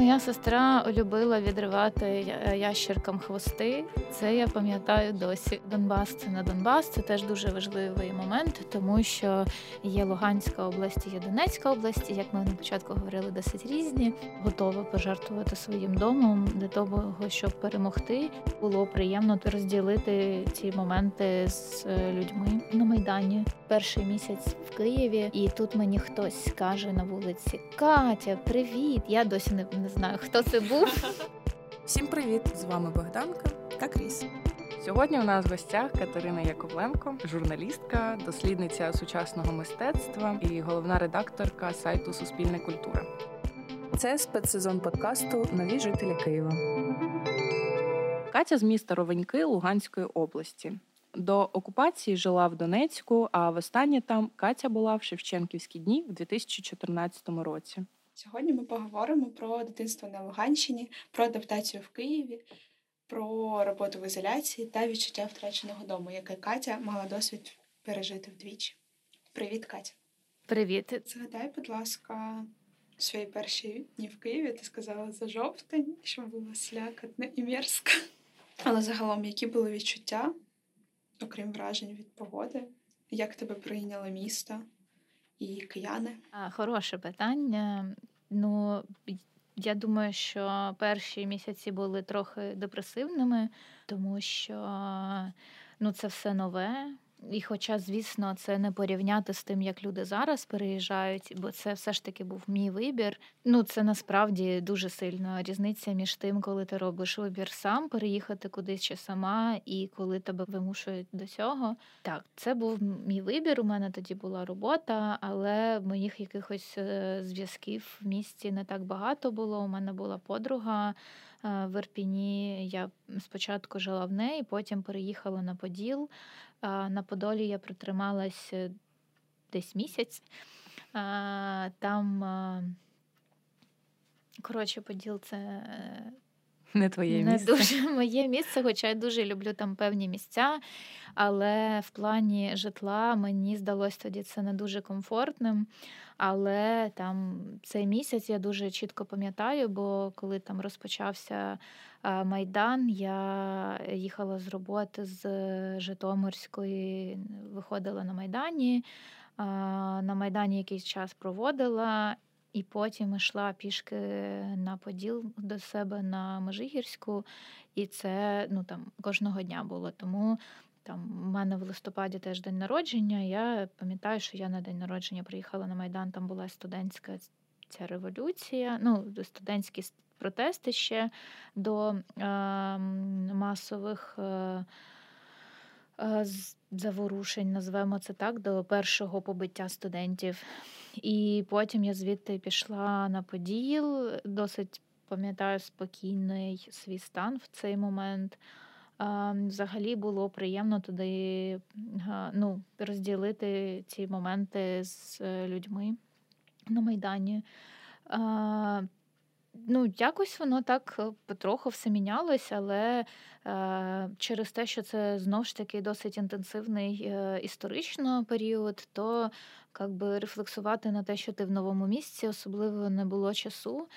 Моя сестра любила відривати ящеркам хвости. Це я пам'ятаю досі. Донбас це не Донбас. Це теж дуже важливий момент, тому що є Луганська область, є Донецька область. Як ми на початку говорили, досить різні. Готова пожертвувати своїм домом для того, щоб перемогти. Було приємно розділити ці моменти з е, людьми на майдані. Перший місяць в Києві, і тут мені хтось скаже на вулиці: Катя, привіт! Я досі не знаю, хто це був. Всім привіт! З вами Богданка та Кріс. Сьогодні у нас в гостях Катерина Яковленко, журналістка, дослідниця сучасного мистецтва і головна редакторка сайту Суспільне культура. Це спецсезон подкасту Нові жителі Києва. Катя з міста Ровеньки Луганської області. До окупації жила в Донецьку, а востаннє там Катя була в Шевченківські дні в 2014 році. Сьогодні ми поговоримо про дитинство на Луганщині, про адаптацію в Києві, про роботу в ізоляції та відчуття втраченого дому, яке Катя мала досвід пережити вдвічі. Привіт, Катя. Привіт. Згадай, будь ласка, свої перші дні в Києві ти сказала за жовтень, що було слякотно і мерзко. Але загалом, які були відчуття, окрім вражень від погоди, як тебе прийняло місто і кияни? Хороше питання. Ну, я думаю, що перші місяці були трохи депресивними, тому що ну, це все нове. І, хоча, звісно, це не порівняти з тим, як люди зараз переїжджають, бо це все ж таки був мій вибір. Ну це насправді дуже сильна різниця між тим, коли ти робиш вибір сам переїхати кудись чи сама, і коли тебе вимушують до цього. Так, це був мій вибір. У мене тоді була робота, але моїх якихось е, зв'язків в місті не так багато було. У мене була подруга. Е, в Ірпіні я спочатку жила в неї, потім переїхала на Поділ. На Подолі я протрималась е, десь місяць. Там, коротше, Поділ це. Е, не твоє не місце. дуже моє місце, хоча я дуже люблю там певні місця. Але в плані житла мені здалося тоді це не дуже комфортним. Але там цей місяць я дуже чітко пам'ятаю, бо коли там розпочався Майдан, я їхала з роботи з Житомирської, виходила на Майдані. На Майдані якийсь час проводила, і потім йшла пішки на Поділ до себе на Межигірську, і це ну там кожного дня було. Тому там у мене в листопаді теж день народження. Я пам'ятаю, що я на день народження приїхала на Майдан, там була студентська ця революція, ну, студентські протести ще до е, масових. Е, Заворушень, назвемо це так, до першого побиття студентів. І потім я звідти пішла на Поділ, досить пам'ятаю спокійний свій стан в цей момент. Взагалі було приємно туди ну, розділити ці моменти з е, людьми на Майдані. Ну, якось воно так е, потроху все мінялось, але е, через те, що це знову ж таки досить інтенсивний е, історично період, то як би рефлексувати на те, що ти в новому місці, особливо не було часу.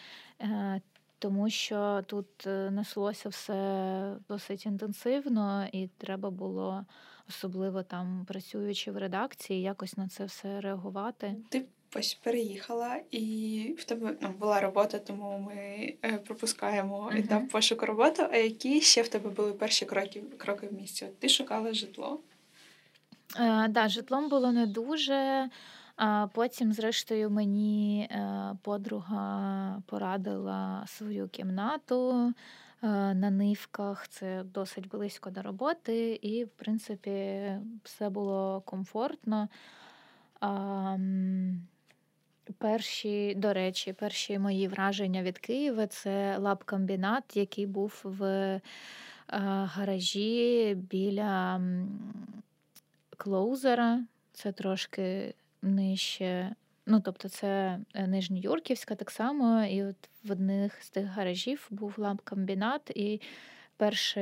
Е, тому що тут е, неслося все досить інтенсивно, і треба було, особливо там працюючи в редакції, якось на це все реагувати. Ти ось переїхала, і в тебе ну, була робота, тому ми е, пропускаємо uh-huh. етап пошуку роботи. А які ще в тебе були перші кроки кроки в місті? Ти шукала житло? Так, е, да, житлом було не дуже. А потім, зрештою, мені е, подруга порадила свою кімнату на нивках. Це досить близько до роботи, і, в принципі, все було комфортно. Перші, до речі, перші мої враження від Києва це лабкомбінат, який був в е, гаражі біля клоузера. Це трошки нижче. Ну, тобто, це е, Нижньоюрківська так само. І от в одних з тих гаражів був ламп-комбінат. І перше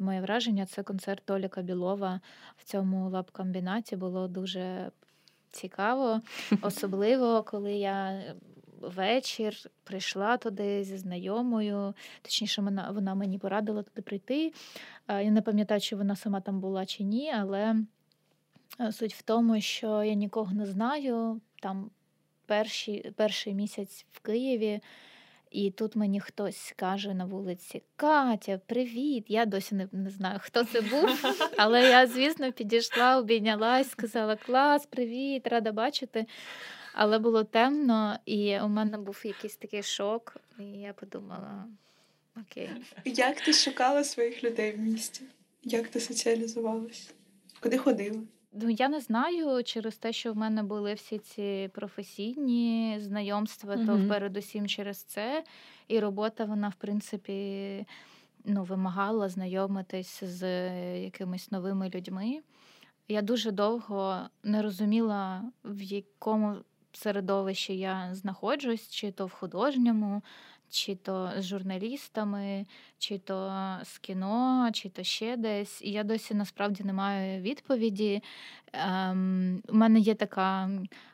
моє враження це концерт Толіка Білова в цьому лаб-комбінаті було дуже цікаво, особливо коли я вечір прийшла туди зі знайомою, точніше, вона вона мені порадила туди прийти. Я не пам'ятаю, чи вона сама там була чи ні, але суть в тому, що я нікого не знаю. Там перший, перший місяць в Києві. І тут мені хтось каже на вулиці: Катя, привіт! Я досі не, не знаю, хто це був. Але я, звісно, підійшла, обійнялась, сказала: Клас, привіт, рада бачити. Але було темно, і у мене був якийсь такий шок, і я подумала: окей. Як ти шукала своїх людей в місті? Як ти соціалізувалась? Куди ходила? Ну, я не знаю через те, що в мене були всі ці професійні знайомства, то Мгм. передусім через це. І робота, вона, в принципі, ну, вимагала знайомитись з якимись новими людьми. Я дуже довго не розуміла, в якому середовищі я знаходжусь, чи то в художньому, чи то з журналістами, чи то з кіно, чи то ще десь. І я досі насправді не маю відповіді. Ем, У мене є таке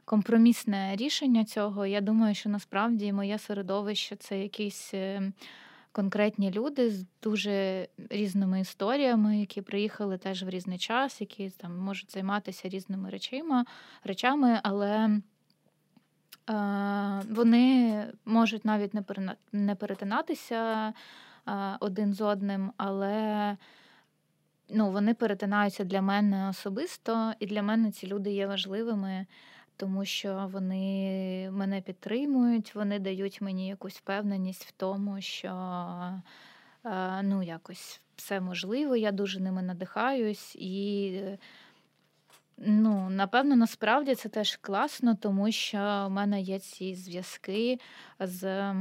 компромісне рішення цього. Я думаю, що насправді моє середовище це якісь. Е, конкретні люди з дуже різними історіями, які приїхали теж в різний час, які там можуть займатися різними речима, речами, але вони можуть навіть не перетинатися один з одним, але ну, вони перетинаються для мене особисто, і для мене ці люди є важливими, тому що вони мене підтримують, вони дають мені якусь впевненість в тому, що ну, якось все можливо, я дуже ними надихаюсь і. Ну, напевно, насправді це теж класно, тому що в мене є ці зв'язки з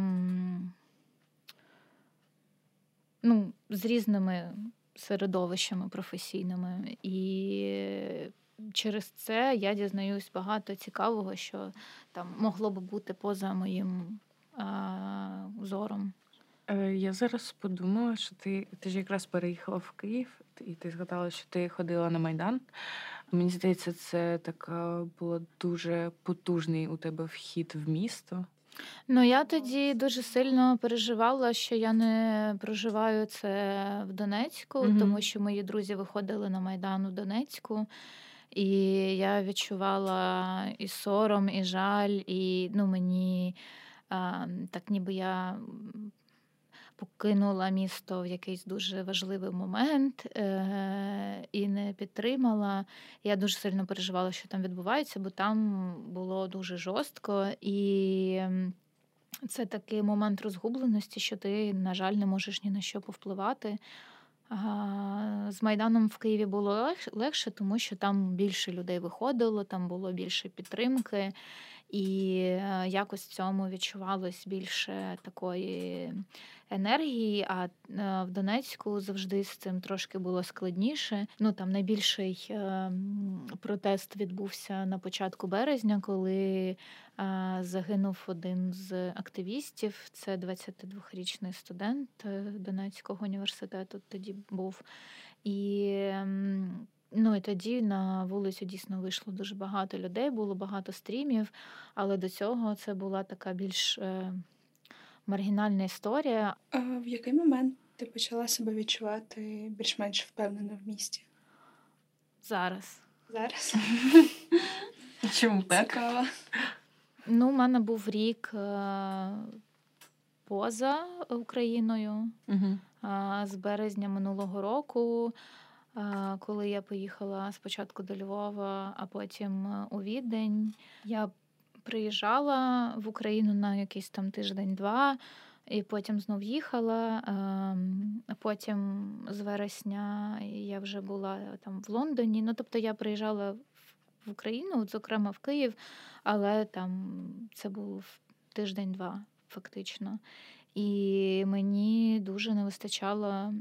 ну, з різними середовищами професійними. І через це я дізнаюсь багато цікавого, що там могло би бути поза моїм а, зором. Е, я зараз подумала, що ти ти ж якраз переїхала в Київ, і ти згадала, що ти ходила на Майдан. Мені здається, це така була дуже потужний у тебе вхід в місто. Ну, я тоді дуже сильно переживала, що я не проживаю це в Донецьку, угу. тому що мої друзі виходили на Майдан у Донецьку. І я відчувала і сором, і жаль, і ну, мені а, так ніби я покинула місто в якийсь дуже важливий момент е- і не підтримала. Я дуже сильно переживала, що там відбувається, бо там було дуже жорстко і. Це такий момент розгубленості, що ти, на жаль, не можеш ні на що повпливати. З Майданом в Києві було легше, тому що там більше людей виходило, там було більше підтримки, і е, якось в цьому відчувалось більше такої енергії. А е, в Донецьку завжди з цим трошки було складніше. Ну там найбільший е, протест відбувся на початку березня, коли загинув один з активістів. Це 22-річний студент Донецького університету. Тоді був і. Ну і тоді на вулицю дійсно вийшло дуже багато людей, було багато стрімів, але до цього це була така більш е, маргінальна історія. А В який момент ти почала себе відчувати більш-менш впевнено в місті? Зараз. Зараз? Чому так? Цікаво. Ну, у мене був рік е, поза Україною угу. з березня минулого року коли я поїхала спочатку до Львова, а потім е, у Відень. Я приїжджала в Україну на якийсь там тиждень-два. І потім знов їхала. Ем, потім з вересня я вже була там в Лондоні. Ну, тобто я приїжджала в Україну, зокрема в Київ, але там це був тиждень-два, фактично. І мені дуже не вистачало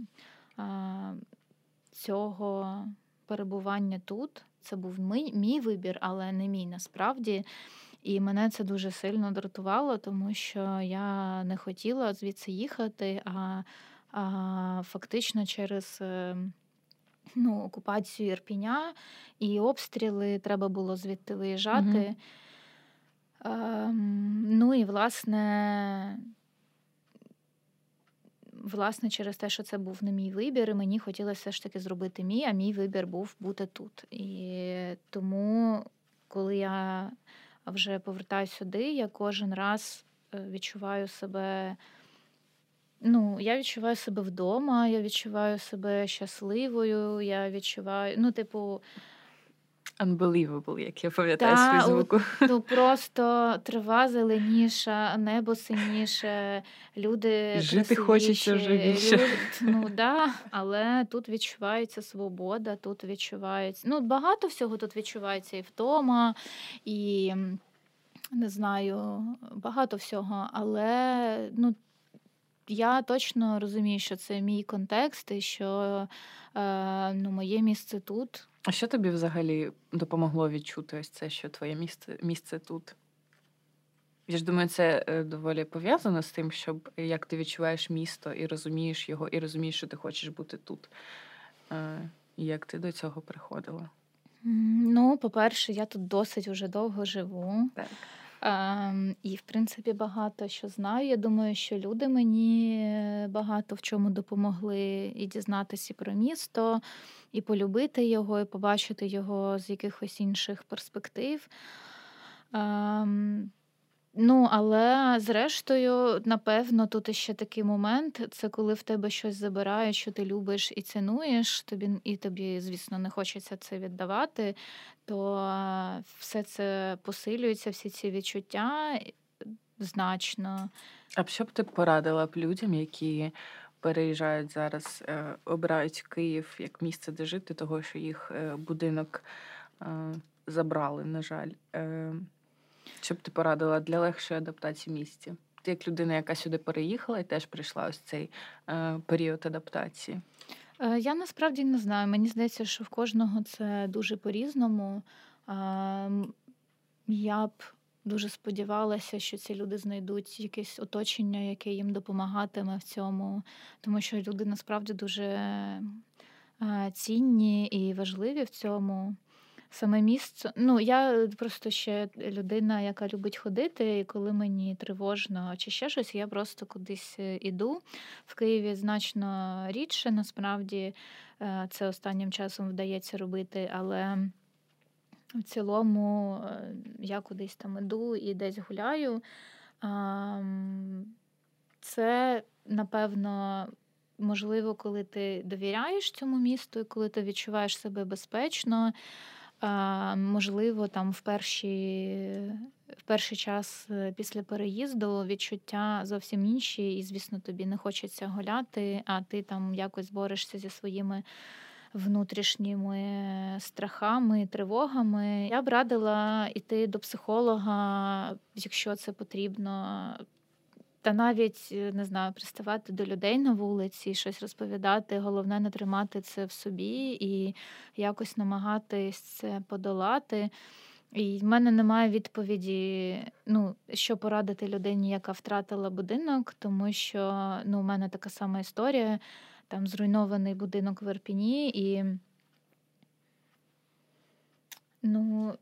цього перебування тут. Це був мій, мій вибір, але не мій насправді. І мене це дуже сильно дратувало, тому що я не хотіла звідси їхати, а, а фактично через е, ну, окупацію Ірпіня і обстріли треба було звідти виїжджати. Mm-hmm. Ну і власне. Власне, через те, що це був не мій вибір, і мені хотілося все ж таки зробити мій, а мій вибір був бути тут. І тому, коли я вже повертаюся сюди, я кожен раз е, відчуваю себе. Ну, я відчуваю себе вдома, я відчуваю себе щасливою, я відчуваю, ну, типу, Unbelievable, як я пам'ятаю та, Фейсбуку. ну просто трава зеленіша, небо синіше, люди Жити хочеться вже більше. люд- ну да, але тут відчувається свобода, тут відчувається. Ну, багато всього тут відчувається і втома, і не знаю, багато всього. Але ну, я точно розумію, що це мій контекст, і що е, ну, моє місце тут. А що тобі взагалі допомогло відчути ось це, що твоє місце, місце тут? Я ж думаю, це е, доволі пов'язано з тим, щоб е, як ти відчуваєш місто і розумієш його, і розумієш, що ти хочеш бути тут. Е, І як ти до цього приходила? Ну, по-перше, я тут досить уже довго живу. Так. Ем, і, в принципі, багато що знаю. Я думаю, що люди мені багато в чому допомогли і дізнатися про місто, і полюбити його, і побачити його з якихось інших перспектив. Ем, Ну, але зрештою, напевно, тут іще такий момент: це коли в тебе щось забирають, що ти любиш і цінуєш, тобі і тобі, звісно, не хочеться це віддавати, то все це посилюється, всі ці відчуття значно. А що б ти порадила б людям, які переїжджають зараз, е, обирають Київ як місце, де жити, того, що їх е, будинок е, забрали, на жаль. Е, Що б ти порадила для легшої адаптації в місті? Ти як людина, яка сюди переїхала і теж прийшла ось цей е, період адаптації. Е, Я насправді не знаю. Мені здається, що в кожного це дуже по-різному. Я б дуже сподівалася, що ці люди знайдуть якесь оточення, яке їм допомагатиме в цьому, тому що люди насправді дуже е, цінні і важливі в цьому. Саме місце. Ну, я просто ще людина, яка любить ходити, і коли мені тривожно чи ще щось, я просто кудись е, іду. В Києві значно рідше, насправді е, це останнім часом вдається робити, але в цілому е, я кудись там іду і десь гуляю. Це, напевно, можливо, коли ти довіряєш цьому місту і коли ти відчуваєш себе безпечно. Можливо, там в перші, в перший час е, після переїзду відчуття зовсім інші, і, звісно, тобі не хочеться гуляти, а ти там якось борешся зі своїми внутрішніми страхами, тривогами. Я б радила йти до психолога, якщо це потрібно. Та навіть е, не знаю, приставати до людей на вулиці, щось розповідати. Головне не тримати це в собі і якось намагатись це подолати. І в мене немає відповіді, ну, що порадити людині, яка втратила будинок, тому що ну, у мене така сама історія. Там зруйнований будинок в Ірпіні, і ну,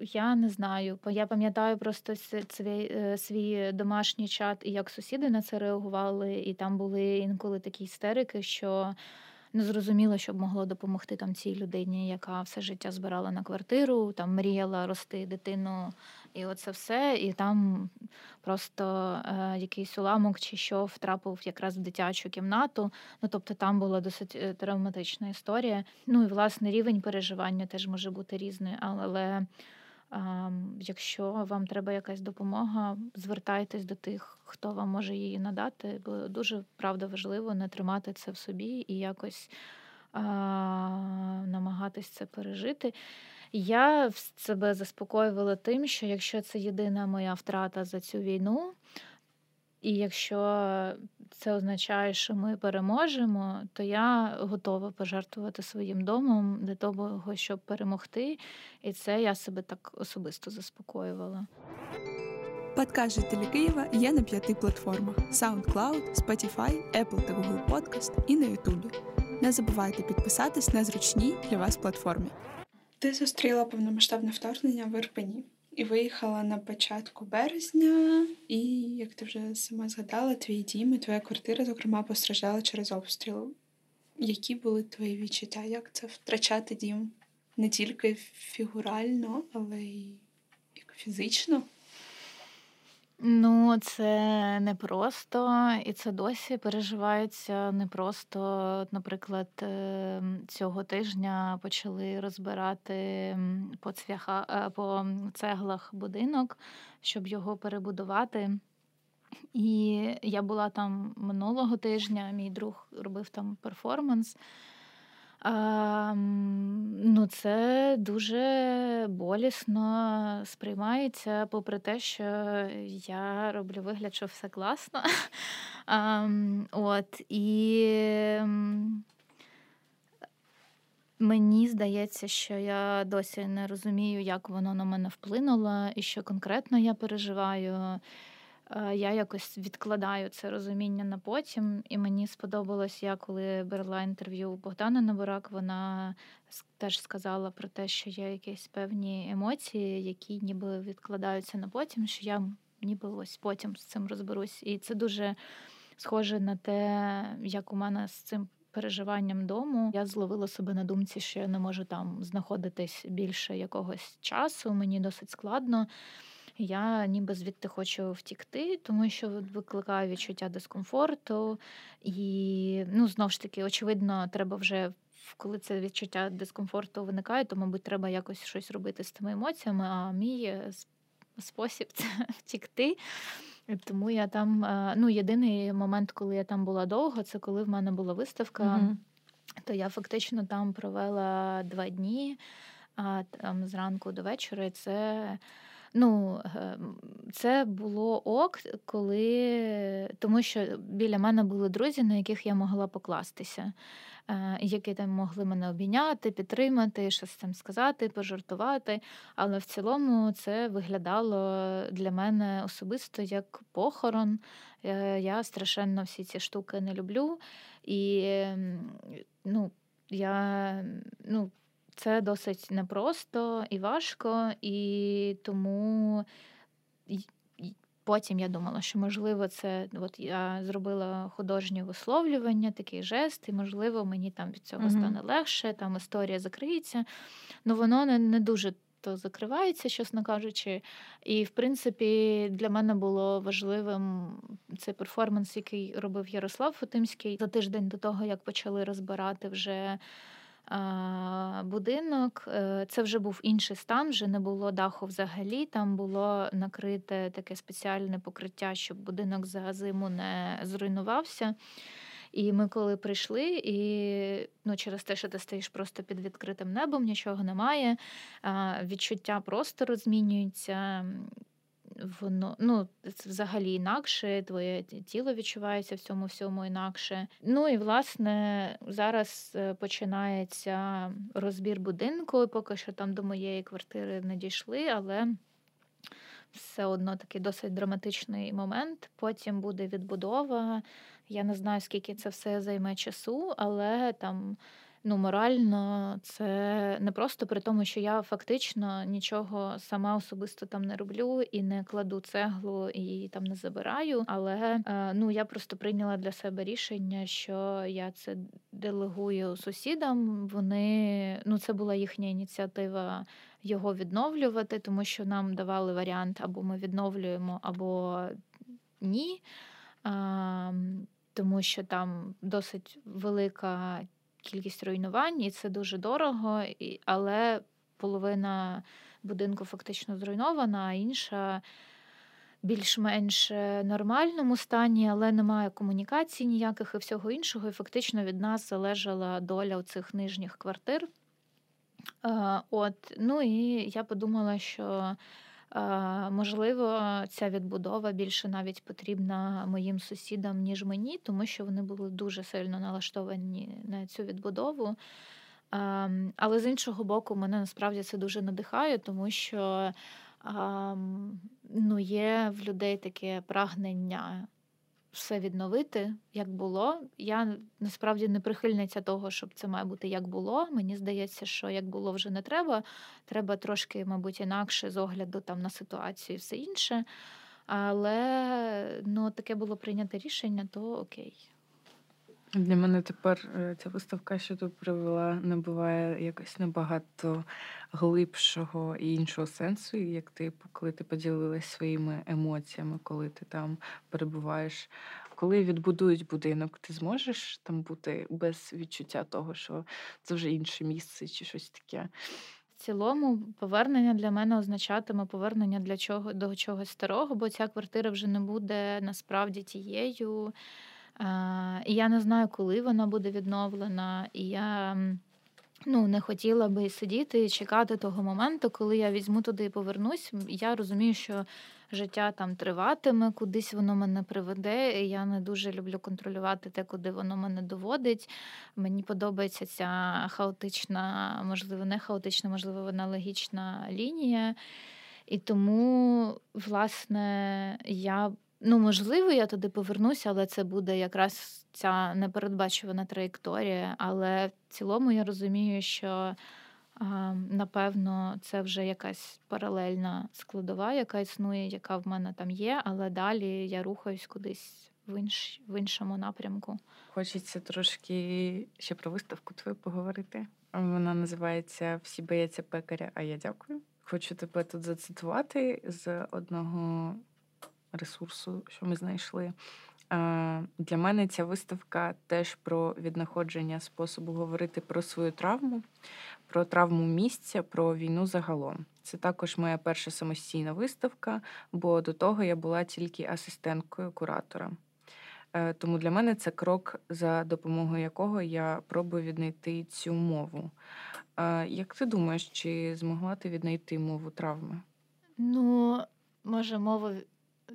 я не знаю. Я пам'ятаю просто свій, е, свій домашній чат і як сусіди на це реагували, і там були інколи такі істерики, що не зрозуміло, що б могло допомогти там цій людині, яка все життя збирала на квартиру, там мріяла рости дитину, і оце все. І там просто е, якийсь уламок чи що втрапив якраз в дитячу кімнату. Ну тобто там була досить е, травматична історія. Ну і власне рівень переживання теж може бути різний, але. Якщо вам треба якась допомога, звертайтесь до тих, хто вам може її надати, бо дуже правда важливо не тримати це в собі і якось а, намагатись це пережити. Я себе заспокоювала тим, що якщо це єдина моя втрата за цю війну, і якщо це означає, що ми переможемо, то я готова пожертвувати своїм домом для того, щоб перемогти. І це я себе так особисто заспокоювала. Подкаст жителі Києва є на п'яти платформах: SoundCloud, Spotify, Apple та Google Podcast і на YouTube. Не забувайте підписатись на зручній для вас платформі. Ти зустріла повномасштабне вторгнення в Ірпені. І виїхала на початку березня, і, як ти вже сама згадала, твій дім і твоя квартира, зокрема, постраждала через обстріл. Які були твої відчуття? Як це втрачати дім? Не тільки фігурально, але й фізично? Ну, це непросто, і це досі переживається непросто. Наприклад, ем, цього тижня почали розбирати по цвяха, е, по цеглах будинок, щоб його перебудувати. І я була там минулого тижня, мій друг робив там перформанс. А, Ну, це дуже болісно сприймається, попри те, що я роблю вигляд, що все класно. А, от, І мені здається, що я досі не розумію, як воно на мене вплинуло, і що конкретно я переживаю. Е, я якось відкладаю це розуміння на потім, і мені сподобалось, я коли брала інтерв'ю у Богдана Наборак, вона теж сказала про те, що є якісь певні емоції, які ніби відкладаються на потім, що я ніби ось потім з цим розберусь. І це дуже схоже на те, як у мене з цим. Переживанням дому я зловила себе на думці, що я не можу там знаходитись більше якогось часу. Мені досить складно я ніби звідти хочу втікти, тому що викликає відчуття дискомфорту. І ну, знову ж таки, очевидно, треба вже. Коли це відчуття дискомфорту виникає, то, мабуть, треба якось щось робити з тими емоціями, а мій е, спосіб це втікти. Тому я там, е, ну, єдиний момент, коли я там була довго, це коли в мене була виставка, mm-hmm. то я фактично там провела два дні, а там зранку до вечора. І це Ну, ем, це було ок, коли тому що біля мене були друзі, на яких я могла покластися, е, які там могли мене обійняти, підтримати, щось там сказати, пожартувати. Але в цілому це виглядало для мене особисто як похорон. Е, я страшенно всі ці штуки не люблю. І ну, я ну, це досить непросто і важко, і тому потім я думала, що можливо це от я зробила художнє висловлювання, такий жест, і можливо мені там від цього mm-hmm. стане легше, там історія закриється. Ну воно не, не дуже. То закривається, чесно кажучи. І, в принципі, для мене було важливим цей перформанс, який робив Ярослав Фотимський за тиждень до того, як почали розбирати вже будинок. Е, це вже був інший стан, вже не було даху взагалі. Там було накрите таке спеціальне покриття, щоб будинок за зиму не зруйнувався. І ми коли прийшли, і ну, через те, що ти стоїш просто під відкритим небом, нічого немає, відчуття простору змінюється воно ну взагалі інакше, твоє тіло відчувається в цьому всьому інакше. Ну і власне зараз е, починається розбір будинку. Поки що там до моєї квартири не дійшли, але все одно такий досить драматичний момент. Потім буде відбудова. Я не знаю, скільки це все займе часу, але там ну, морально це не просто при тому, що я фактично нічого сама особисто там не роблю і не кладу цеглу і там не забираю. Але е, ну я просто прийняла для себе рішення, що я це делегую сусідам. Вони ну це була їхня ініціатива. Його відновлювати, тому що нам давали варіант або ми відновлюємо, або ні, а, тому що там досить велика кількість руйнувань, і це дуже дорого, але половина будинку фактично зруйнована, а інша. Більш-менш нормальному стані, але немає комунікації ніяких і всього іншого. І фактично від нас залежала доля цих нижніх квартир. От, Ну і я подумала, що Можливо, ця відбудова більше навіть потрібна моїм сусідам, ніж мені, тому що вони були дуже сильно налаштовані на цю відбудову. Але з іншого боку, мене насправді це дуже надихає, тому що ну, є в людей таке прагнення все відновити, як було. Я насправді не прихильниця того, щоб це має бути як було. Мені здається, що як було вже не треба. Треба трошки, мабуть, інакше з огляду там на ситуацію і все інше. Але ну, таке було прийнято рішення, то окей. Для мене тепер е, ця виставка, що тут привела, набуває якось набагато глибшого і іншого сенсу, як типу, коли ти поділилась своїми емоціями, коли ти там перебуваєш. Коли відбудують будинок, ти зможеш там бути без відчуття того, що це вже інше місце чи щось таке. В цілому повернення для мене означатиме повернення для чого до чогось старого, бо ця квартира вже не буде насправді тією. І я не знаю, коли вона буде відновлена. І я ну, не хотіла би сидіти і чекати того моменту, коли я візьму туди і повернусь. Я розумію, що життя там триватиме, кудись воно мене приведе. і Я не дуже люблю контролювати те, куди воно мене доводить. Мені подобається ця хаотична, можливо, не хаотична, можливо, вона логічна лінія. І тому, власне, я Ну, можливо, я туди повернуся, але це буде якраз ця непередбачувана траєкторія. Але в цілому я розумію, що напевно це вже якась паралельна складова, яка існує, яка в мене там є, але далі я рухаюсь кудись в інш, в іншому напрямку. Хочеться трошки ще про виставку твою поговорити. Вона називається Всі бояться пекаря, а я дякую. Хочу тебе тут зацитувати з одного ресурсу, що ми знайшли. Для мене ця виставка теж про віднаходження способу говорити про свою травму, про травму місця, про війну загалом. Це також моя перша самостійна виставка, бо до того я була тільки асистенткою куратора. Е, тому для мене це крок, за допомогою якого я пробую віднайти цю мову. Як ти думаєш, чи змогла ти віднайти мову травми? Ну, може, мова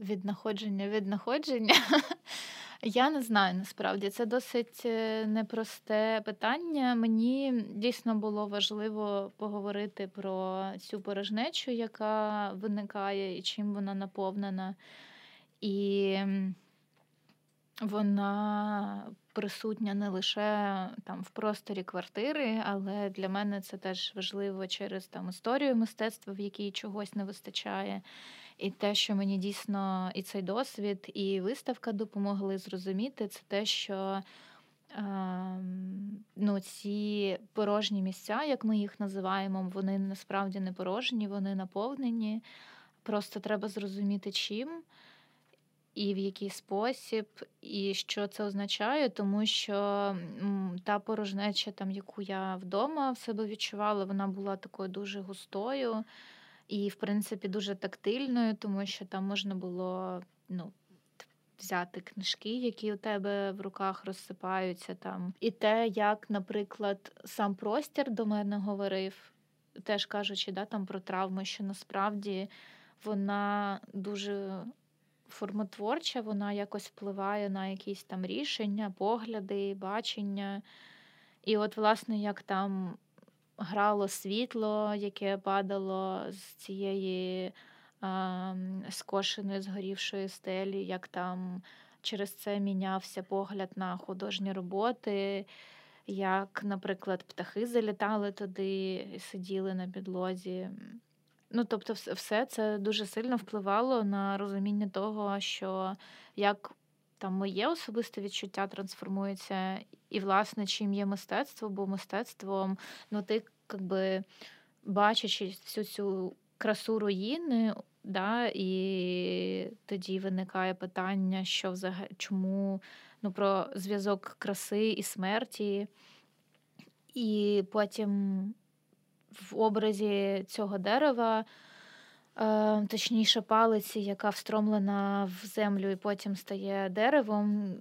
віднаходження віднаходження. Я не знаю насправді. Це досить е, непросте питання. Мені дійсно було важливо поговорити про цю порожнечу, яка виникає і чим вона наповнена. І вона присутня не лише там в просторі квартири, але для мене це теж важливо через там історію мистецтва, в якій чогось не вистачає. І те, що мені дійсно і цей досвід, і виставка допомогли зрозуміти, це те, що ну, ці порожні місця, як ми їх називаємо, вони насправді не порожні, вони наповнені. Просто треба зрозуміти, чим. І в який спосіб, і що це означає, тому що та порожнеча, там, яку я вдома в себе відчувала, вона була такою дуже густою і, в принципі, дуже тактильною, тому що там можна було ну, взяти книжки, які у тебе в руках розсипаються там. І те, як, наприклад, сам простір до мене говорив, теж кажучи, да, там про травми, що насправді вона дуже. Формотворча, вона якось впливає на якісь там рішення, погляди, бачення. І от, власне, як там грало світло, яке падало з цієї а, скошеної, згорівшої стелі, як там через це мінявся погляд на художні роботи, як, наприклад, птахи залітали туди і сиділи на підлозі. Ну, тобто, все це дуже сильно впливало на розуміння того, що як там моє особисте відчуття трансформується, і, власне, чим є мистецтво, бо мистецтвом, ну, ти якби бачачи всю цю красу руїни, да, і тоді виникає питання, що взагалі чому ну, про зв'язок краси і смерті. І потім в образі цього дерева Е, точніше, палиці, яка встромлена в землю і потім стає деревом.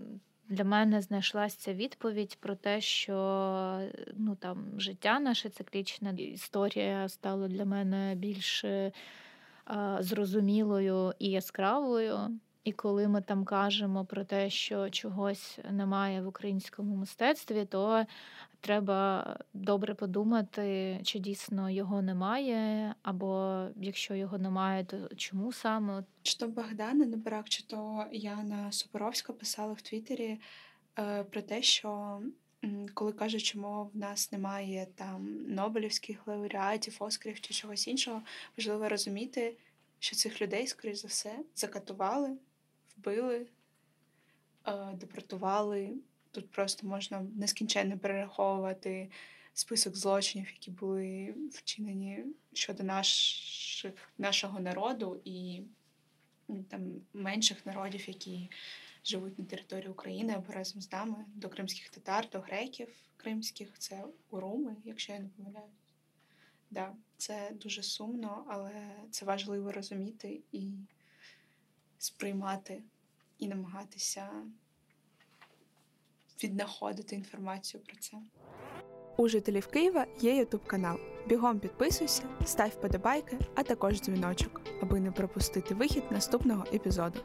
Для мене знайшлася відповідь про те, що ну, там, життя наше циклічне, історія стала для мене більш е, зрозумілою і яскравою. І коли ми там кажемо про те, що чогось немає в українському мистецтві, то треба добре подумати, чи дійсно його немає, або якщо його немає, то чому саме? Чи то Богдана Небрак, чи то Яна Супоровська писала в Твіттері е, про те, що коли кажуть, чому в нас немає там Нобелівських лауреатів, Оскарів чи чогось іншого, важливо розуміти, що цих людей, скоріш за все, закатували, вбили, е, депортували. Тут просто можна нескінченно перераховувати список злочинів, які були вчинені щодо наших, нашого народу і там менших народів, які живуть на території України або разом з нами до кримських татар, до греків кримських, це уруми, якщо я не помиляюсь. Да, це дуже сумно, але це важливо розуміти і сприймати, і намагатися віднаходити інформацію про це. У жителів Києва є ютуб канал. Бігом підписуйся, став вподобайки, а також дзвіночок, аби не пропустити вихід наступного епізоду.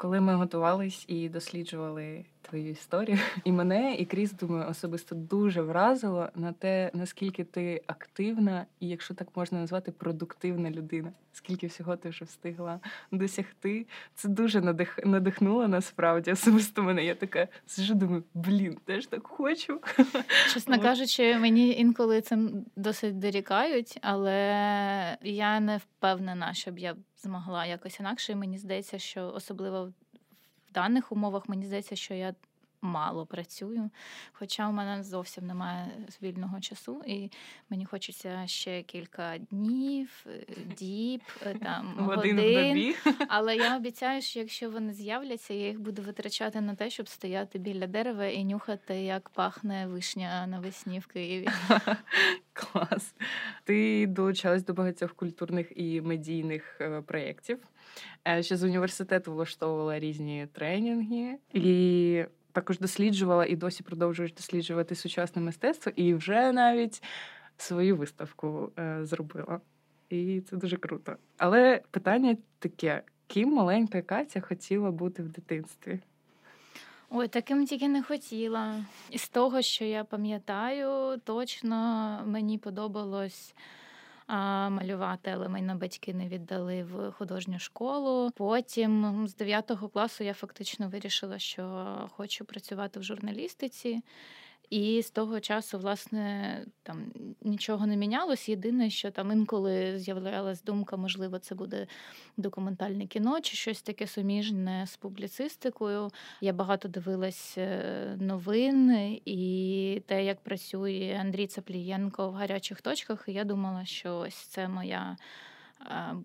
Коли ми готувались і досліджували твою історію, і мене, і Кріс, думаю, особисто дуже вразило на те, наскільки ти активна і, якщо так можна назвати, продуктивна людина. Скільки всього ти вже встигла досягти. Це дуже надих... надихнуло насправді. Особисто мене. Я така сижу, думаю, блін, теж так хочу. Чесно кажучи, мені інколи цим досить дорікають, але я не впевнена, щоб я змогла якось інакше. І мені здається, що особливо в даних умовах мені здається, що я мало працюю, хоча у мене зовсім немає вільного часу, і мені хочеться ще кілька днів, е, діб, е, там годин. годин. Але я обіцяю, що якщо вони з'являться, я їх буду витрачати на те, щоб стояти біля дерева і нюхати, як пахне вишня навесні в Києві. Клас. Ти долучалась до багатьох культурних і медійних е, проєктів. Ще з університету влаштовувала різні тренінги і також досліджувала і досі продовжуєш досліджувати сучасне мистецтво, і вже навіть свою виставку е, зробила. І це дуже круто. Але питання таке: ким маленька Катя хотіла бути в дитинстві? Ой, таким тільки не хотіла. Із того, що я пам'ятаю, точно мені подобалось малювати, але мене батьки не віддали в художню школу. Потім з 9 класу я фактично вирішила, що хочу працювати в журналістиці. І з того часу, власне, там нічого не мінялось. Єдине, що там інколи з'являлась думка, можливо, це буде документальне кіно чи щось таке суміжне з публіцистикою. Я багато дивилась е, новин і те, як працює Андрій Цаплієнко в гарячих точках. І я думала, що ось це моя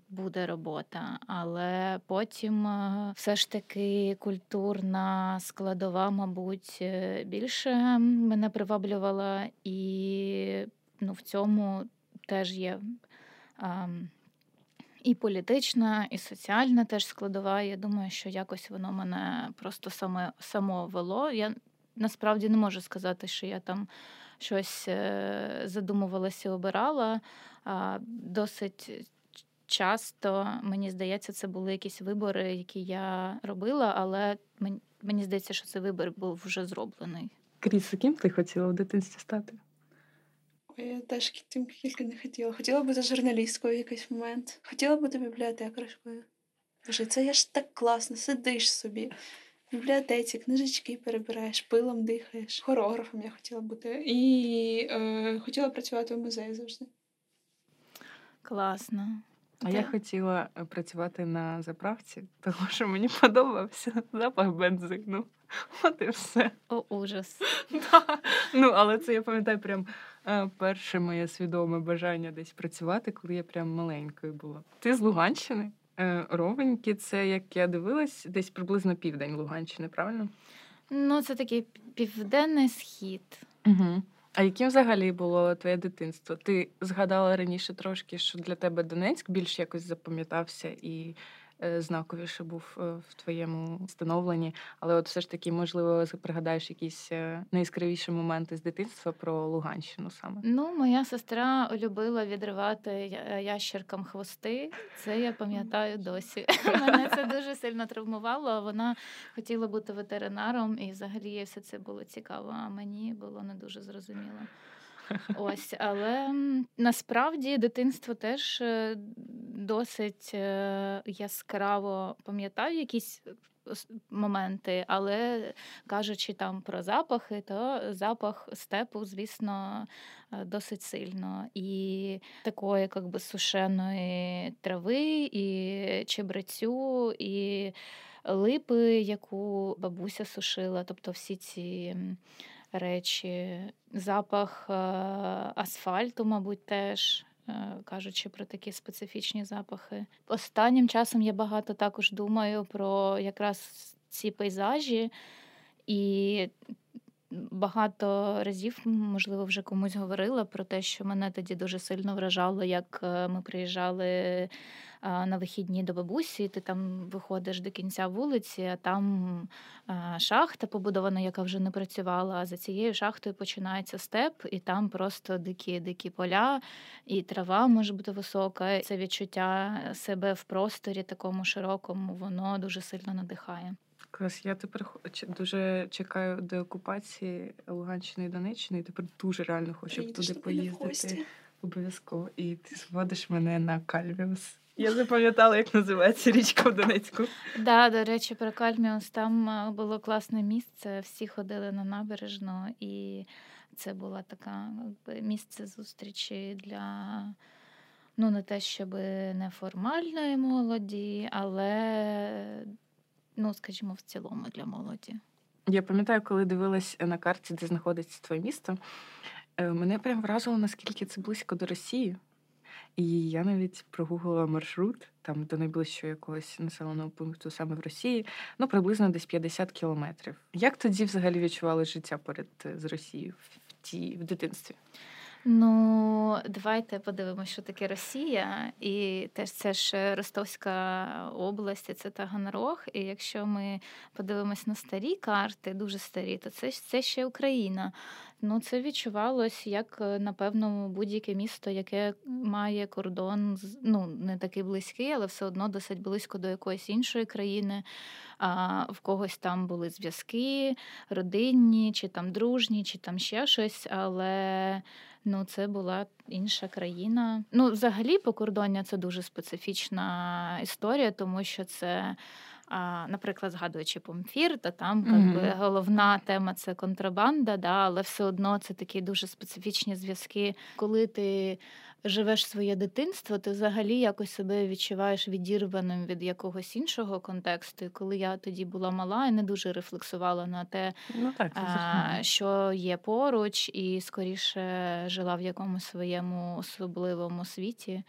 буде робота, але потім все ж таки культурна складова, мабуть, е, більше мене приваблювала, і ну, в цьому теж є. І політична, і соціальна теж складова. Я думаю, що якось воно мене просто саме само вело. Я насправді не можу сказати, що я там щось е, задумувалася і обирала. Досить часто, мені здається, це були якісь вибори, які я робила, але мені, мені здається, що цей вибір був вже зроблений. Кріс, ким ти хотіла в дитинстві стати? Я теж тим тільки не хотіла. Хотіла бути журналісткою в якийсь момент. Хотіла бути бібліотекарською. Боже, це я ж так класно, сидиш собі. В бібліотеці, книжечки перебираєш, пилом дихаєш. Хореографом я хотіла бути. І е, хотіла працювати в музеї завжди. Класно. А я хотіла е, працювати на заправці, тому що мені подобався запах бензину. От і все. О, ужас. Да. Ну, але це я пам'ятаю прям е, перше моє свідоме бажання десь працювати, коли я прям маленькою була. Ти з Луганщини? Е, Ровеньки, це як я дивилась, десь приблизно південь Луганщини, правильно? Ну, це такий південний схід. Угу. А яким взагалі було твоє дитинство? Ти згадала раніше трошки, що для тебе Донецьк більш якось запам'ятався і знаковіше був е, в твоєму становленні. Але от все ж таки, можливо, пригадаєш якісь е, найяскравіші моменти з дитинства про Луганщину саме. Ну, моя сестра любила відривати ящеркам хвости. Це я пам'ятаю досі. Мене це дуже сильно травмувало. Вона хотіла бути ветеринаром, і взагалі все це було цікаво. А мені було не дуже зрозуміло. Ось, але насправді дитинство теж е, досить е, яскраво пам'ятаю якісь е, моменти, але кажучи там про запахи, то запах степу, звісно, досить сильно. І такої як би, сушеної трави, і чебрецю, і липи, яку бабуся сушила, тобто всі ці речі, запах е, асфальту, мабуть, теж. Е, кажучи про такі специфічні запахи. Останнім часом я багато також думаю про якраз ці пейзажі, і багато разів, можливо, вже комусь говорила про те, що мене тоді дуже сильно вражало, як е, ми приїжджали на вихідні до бабусі, ти там виходиш до кінця вулиці, а там шахта побудована, яка вже не працювала. А за цією шахтою починається степ, і там просто дикі дикі поля, і трава може бути висока. Це відчуття себе в просторі такому широкому, воно дуже сильно надихає. Клас, я тепер дуже чекаю до окупації Луганщини і Донеччини, і тепер дуже реально хочу туди поїздити. Обов'язково. І ти зводиш мене на Кальвіус. Я запам'ятала, як називається річка в Донецьку. Да, до речі, про Кальміус там е, було класне місце. Всі ходили на набережну, і це було таке місце зустрічі для ну не те, щоб неформальної молоді, але, ну, скажімо, в цілому для молоді. Я пам'ятаю, коли дивилась на карті, де знаходиться твоє місто, е, мене прям вразило, наскільки це близько до Росії. І я навіть прогуглила маршрут там до найближчого якогось населеного пункту саме в Росії, ну приблизно десь 50 кілометрів. Як тоді взагалі відчували життя поряд е, з Росією в тій в дитинстві? Ну, давайте подивимося, що таке Росія, і теж це ж Ростовська область, це Таганрог. І якщо ми подивимось на старі карти, дуже старі, то це це ще Україна. Ну, це відчувалось як, напевно, будь-яке місто, яке має кордон, ну не такий близький, але все одно досить близько до якоїсь іншої країни. А в когось там були зв'язки родинні, чи там дружні, чи там ще щось, але. Ну, це була інша країна. Ну, взагалі, покордоння це дуже специфічна історія, тому що це. Наприклад, згадуючи помфір, то там mm-hmm. би, головна тема це контрабанда, да, але все одно це такі дуже специфічні зв'язки. Коли ти живеш своє дитинство, ти взагалі якось себе відчуваєш відірваним від якогось іншого контексту. І коли я тоді була мала і не дуже рефлексувала на те, ну, так, а, що є поруч, і скоріше жила в якомусь своєму особливому світі.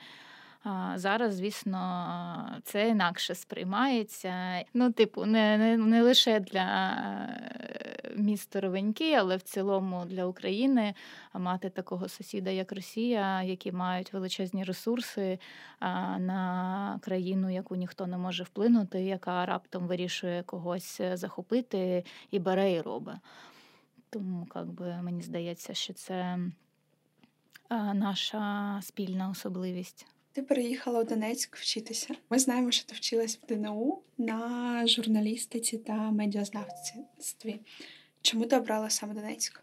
Зараз, звісно, це інакше сприймається. Ну, типу, не не, не лише для е, міста Ровеньки, але в цілому для України мати такого сусіда, як Росія, які мають величезні ресурси на країну, яку ніхто не може вплинути, яка раптом вирішує когось е, захопити і бере і робить. Тому, як би, мені здається, що це наша спільна особливість. Ти переїхала у Донецьк вчитися. Ми знаємо, що ти вчилась в ДНУ на журналістиці та медіазнавстві. Чому ти обрала саме Донецьк?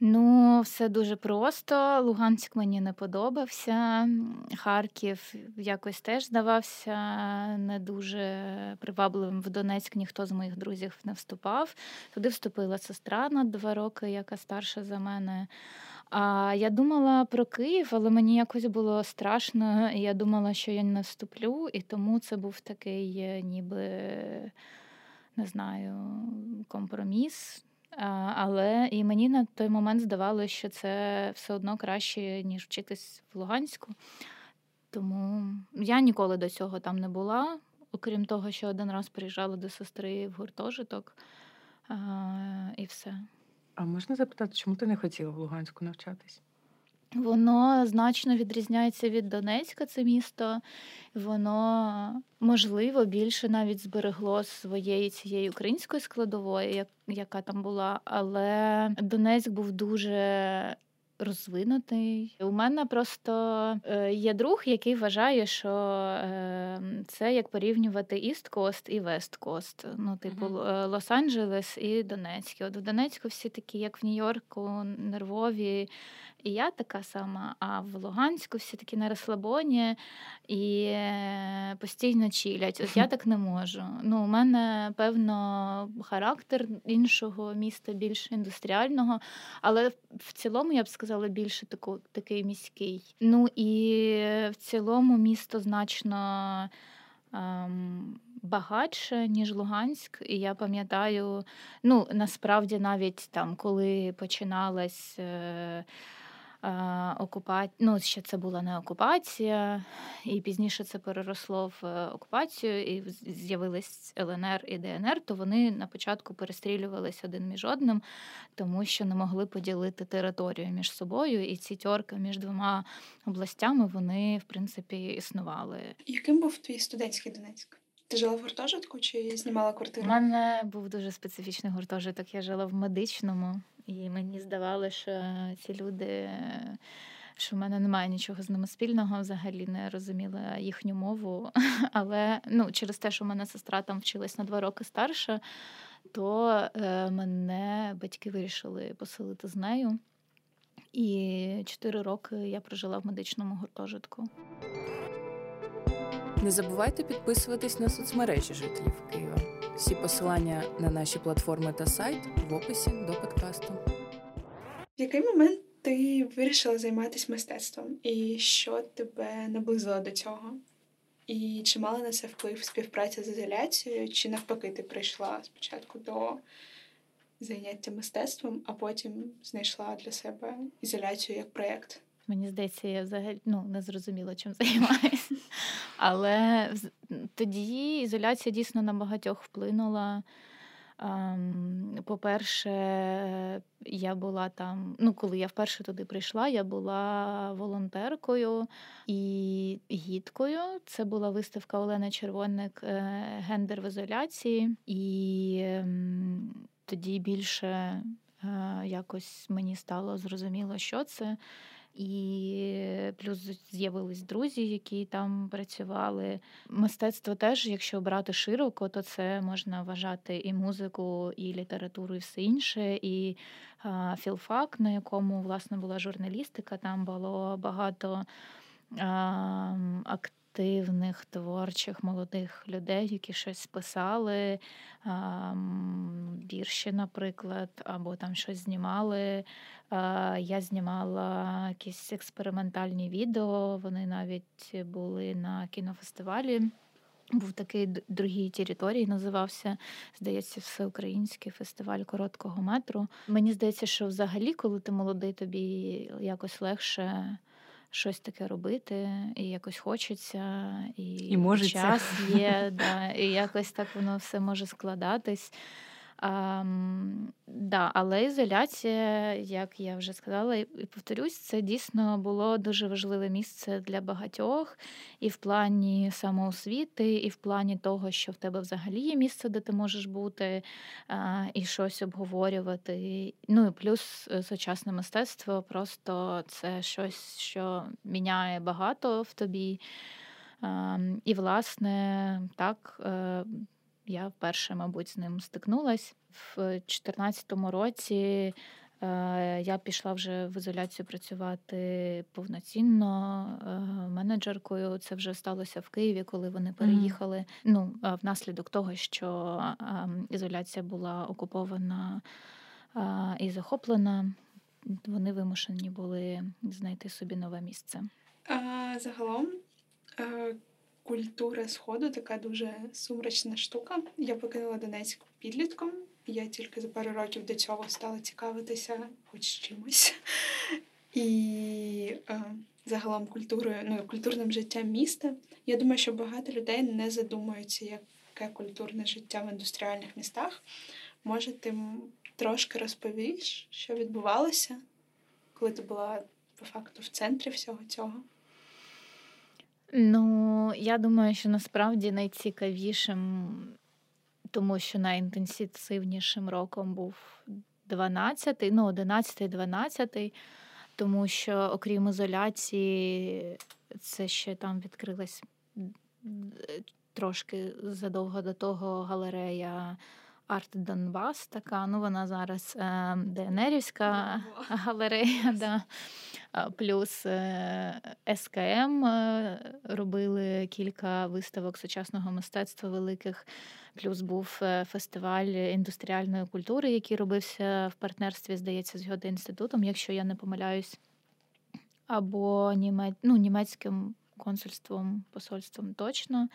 Ну, все дуже просто. Луганськ мені не подобався. Харків якось теж здавався не дуже привабливим. В Донецьк ніхто з моїх друзів не вступав. Туди вступила сестра на два роки, яка старша за мене. А я думала про Київ, але мені якось було страшно. Я думала, що я не вступлю, і тому це був такий, е, ніби не знаю, компроміс. Але і мені на той момент здавалося, що це все одно краще, ніж вчитись в Луганську. Тому я ніколи до цього там не була, окрім того, що один раз приїжджала до сестри в гуртожиток і все. А можна запитати, чому ти не хотіла в Луганську навчатись? Воно значно відрізняється від Донецька, це місто. Воно можливо більше навіть зберегло своєї цієї української складової, яка там була. Але Донецьк був дуже розвинутий. У мене просто е, є друг, який вважає, що е, це як порівнювати Іст Кост і Вест Кост. Ну, типу. Лос-Анджелес і Донецьк. От в Донецьку всі такі, як в Нью-Йорку, нервові. І я така сама, а в Луганську всі такі на розслабоні і е, постійно чілять. От я так не можу. Ну, У мене, певно, характер іншого міста, більш індустріального, але в цілому я б сказала більше таку, такий міський. Ну і в цілому місто значно. Ем, багатше, ніж Луганськ, і я пам'ятаю, ну насправді навіть там, коли починалась е, окупація, ну ще це була не окупація, і пізніше це переросло в е, окупацію, і з'явились ЛНР і ДНР, то вони на початку перестрілювалися один між одним, тому що не могли поділити територію між собою, і ці тьорки між двома областями вони в принципі існували. Яким був твій студентський Донецьк? Ти жила в гуртожитку чи знімала квартиру? У мене був дуже специфічний гуртожиток. Я жила в медичному. І мені здавалося, що ці люди, що в мене немає нічого з ними спільного, взагалі не розуміла їхню мову. Але ну, через те, що в мене сестра там вчилась на два роки старша, то е, мене батьки вирішили поселити з нею. І чотири роки я прожила в медичному гуртожитку. Не забувайте підписуватись на соцмережі жителів Києва. Всі посилання на наші платформи та сайт в описі до подкасту. В який момент ти вирішила займатися мистецтвом? І що тебе наблизило до цього? І чи мала на це вплив співпраця з ізоляцією, чи навпаки, ти прийшла спочатку до заняття мистецтвом, а потім знайшла для себе ізоляцію як проєкт? Мені здається, я взагалі ну, не зрозуміла, чим займаюся. Але тоді ізоляція дійсно на багатьох вплинула. По-перше, я була там, ну, коли я вперше туди прийшла, я була волонтеркою і гідкою. Це була виставка Олени Червоник е, Гендер в ізоляції. І тоді більше е, якось мені стало зрозуміло, що це. І плюс з'явились друзі, які там працювали. Мистецтво теж, якщо брати широко, то це можна вважати і музику, і літературу, і все інше. І філфак, на якому власне була журналістика, там було багато а, активів активних, творчих, молодих людей, які щось писали, вірші, наприклад, або там щось знімали. Я знімала якісь експериментальні відео, вони навіть були на кінофестивалі. Був такий другій території, називався, здається, всеукраїнський фестиваль короткого метру. Мені здається, що взагалі, коли ти молодий, тобі якось легше щось таке робити, і якось хочеться, і, і час є, да, і якось так воно все може складатись. А, да, Але ізоляція, як я вже сказала, і повторюсь, це дійсно було дуже важливе місце для багатьох, і в плані самоосвіти, і в плані того, що в тебе взагалі є місце, де ти можеш бути а, і щось обговорювати. Ну і плюс е, сучасне мистецтво просто це щось, що міняє багато в тобі. А, і, власне, так. Е, я вперше, мабуть, з ним стикнулась. В 2014 році е, я пішла вже в ізоляцію працювати повноцінно е, менеджеркою. Це вже сталося в Києві, коли вони переїхали. Mm-hmm. Ну, внаслідок того, що ізоляція була окупована і захоплена, вони вимушені були знайти собі нове місце. А, Загалом е, культура сходу така дуже сумрачна штука. Я покинула Донецьк підлітком. Я тільки за пару років до цього стала цікавитися хоч чимось. І е, загалом культурою, ну, культурним життям міста. Я думаю, що багато людей не задумуються, яке культурне життя в індустріальних містах. Може, ти трошки розповіш, що відбувалося, коли ти була по факту в центрі всього цього? Ну, я думаю, що насправді найцікавішим, тому що найінтенсивнішим роком був 12-й, ну, 11-й, 12-й, тому що, окрім ізоляції, це ще там відкрилась трошки задовго до того галерея Арт Донбас така. Ну, вона зараз е, ДНРівська галерея. Да. Плюс е, СКМ е, робили кілька виставок сучасного мистецтва великих. Плюс був е, фестиваль індустріальної культури, який робився в партнерстві, здається, з його інститутом, якщо я не помиляюсь, або німець... ну, німецьким консульством, посольством точно.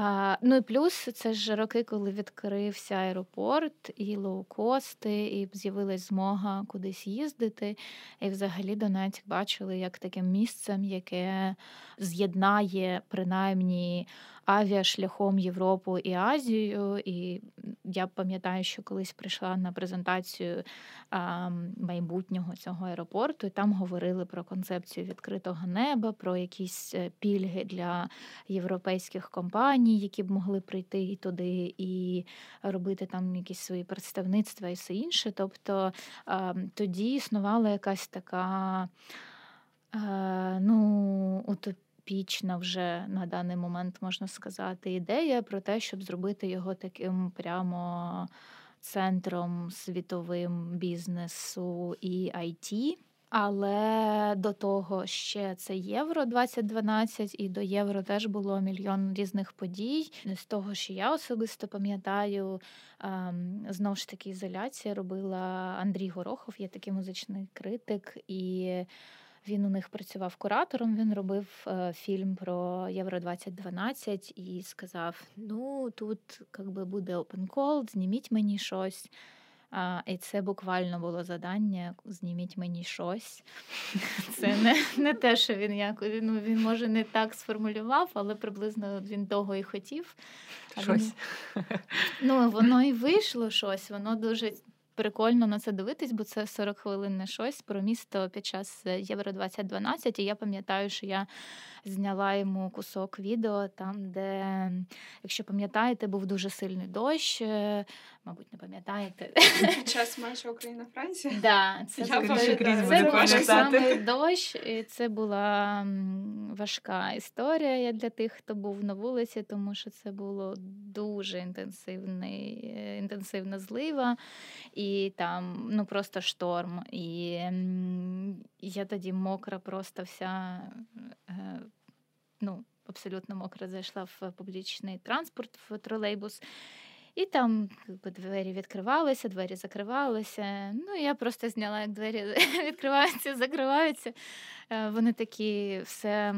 А, Ну і плюс це ж роки, коли відкрився аеропорт, і лоукости, і з'явилась змога кудись їздити. І взагалі Донецьк бачили як таким місцем, яке з'єднає принаймні авіашляхом Європу і Азію. І я пам'ятаю, що колись прийшла на презентацію майбутнього цього аеропорту, і там говорили про концепцію відкритого неба, про якісь е, пільги для європейських компаній, які б могли прийти і туди і робити там якісь свої представництва і все інше. Тобто тоді існувала якась така. Ну, утопія утопічна вже на даний момент можна сказати ідея про те, щоб зробити його таким прямо центром світовим бізнесу і IT. Але до того ще це Євро 2012, і до Євро теж було мільйон різних подій. З того, що я особисто пам'ятаю, ем, знову ж таки ізоляція робила Андрій Горохов, є такий музичний критик, і він у них працював куратором. Він робив е, фільм про Євро 2012 і сказав: Ну тут якби буде open call, зніміть мені щось. А, І це буквально було завдання, зніміть мені щось. Це не не те, що він як ну, він може не так сформулював, але приблизно він того і хотів. Щось. Він, ну, Воно і вийшло щось, воно дуже прикольно на це дивитись, бо це 40 хвилин не щось про місто під час е, Євро 2012 І я пам'ятаю, що я зняла йому кусок відео там, де, якщо пам'ятаєте, був дуже сильний дощ. Мабуть, не пам'ятаєте. Під час матчу Україна-Франція? Да, це я був, це був саме дощ, і це була важка історія для тих, хто був на вулиці, тому що це було дуже інтенсивний, е, інтенсивна злива, і там ну просто шторм. І я тоді мокра, просто вся. Е, ну, абсолютно мокра зайшла в публічний транспорт, в тролейбус. І там якби, двері відкривалися, двері закривалися. Ну, я просто зняла, як двері відкриваються, закриваються. Е, вони такі все.